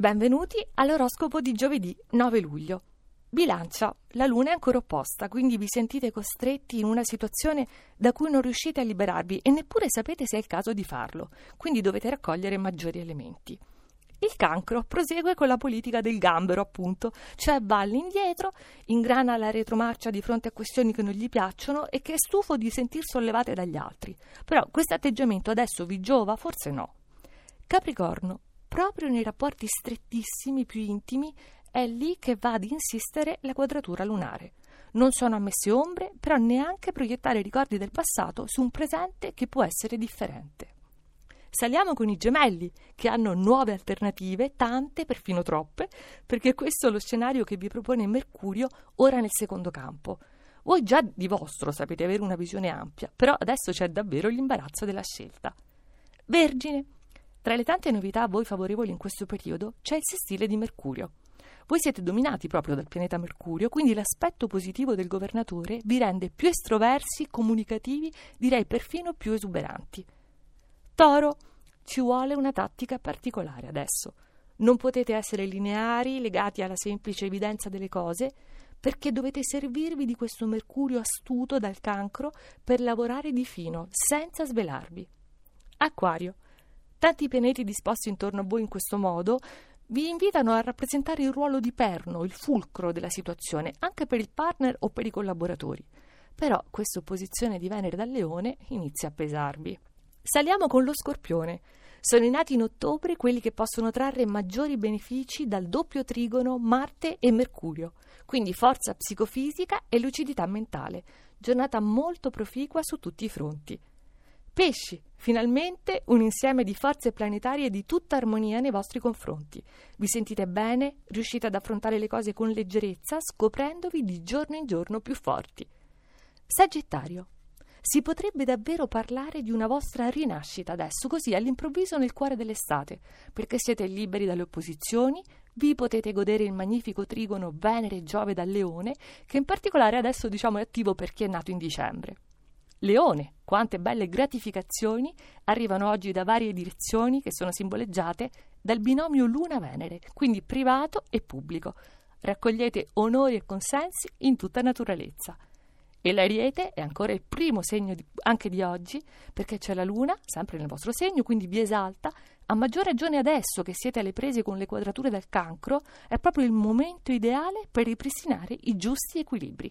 Benvenuti all'oroscopo di giovedì 9 luglio. Bilancia, la luna è ancora opposta, quindi vi sentite costretti in una situazione da cui non riuscite a liberarvi e neppure sapete se è il caso di farlo, quindi dovete raccogliere maggiori elementi. Il cancro prosegue con la politica del gambero, appunto, cioè va all'indietro, ingrana la retromarcia di fronte a questioni che non gli piacciono e che è stufo di sentir sollevate dagli altri. Però questo atteggiamento adesso vi giova? Forse no. Capricorno, proprio nei rapporti strettissimi, più intimi, è lì che va ad insistere la quadratura lunare. Non sono ammesse ombre, però neanche proiettare ricordi del passato su un presente che può essere differente. Saliamo con i gemelli, che hanno nuove alternative, tante, perfino troppe, perché questo è lo scenario che vi propone Mercurio ora nel secondo campo. Voi già di vostro sapete avere una visione ampia, però adesso c'è davvero l'imbarazzo della scelta. Vergine, tra le tante novità a voi favorevoli in questo periodo c'è il sestile di Mercurio. Voi siete dominati proprio dal pianeta Mercurio, quindi l'aspetto positivo del governatore vi rende più estroversi, comunicativi, direi perfino più esuberanti. Toro, ci vuole una tattica particolare adesso. Non potete essere lineari, legati alla semplice evidenza delle cose, perché dovete servirvi di questo Mercurio astuto dal cancro per lavorare di fino, senza svelarvi. Acquario, Tanti pianeti disposti intorno a voi in questo modo vi invitano a rappresentare il ruolo di perno, il fulcro della situazione, anche per il partner o per i collaboratori. Però questa opposizione di Venere dal Leone inizia a pesarvi. Saliamo con lo Scorpione. Sono nati in ottobre quelli che possono trarre maggiori benefici dal doppio trigono Marte e Mercurio, quindi forza psicofisica e lucidità mentale. Giornata molto proficua su tutti i fronti. Pesci, finalmente un insieme di forze planetarie di tutta armonia nei vostri confronti. Vi sentite bene, riuscite ad affrontare le cose con leggerezza, scoprendovi di giorno in giorno più forti. Sagittario. Si potrebbe davvero parlare di una vostra rinascita adesso, così all'improvviso nel cuore dell'estate, perché siete liberi dalle opposizioni, vi potete godere il magnifico trigono Venere-Giove dal Leone, che in particolare adesso diciamo è attivo perché è nato in dicembre. Leone, quante belle gratificazioni arrivano oggi da varie direzioni che sono simboleggiate dal binomio Luna-Venere, quindi privato e pubblico. Raccogliete onori e consensi in tutta naturalezza. E l'Ariete è ancora il primo segno di, anche di oggi, perché c'è la Luna, sempre nel vostro segno, quindi vi esalta. A maggior ragione adesso che siete alle prese con le quadrature del cancro, è proprio il momento ideale per ripristinare i giusti equilibri.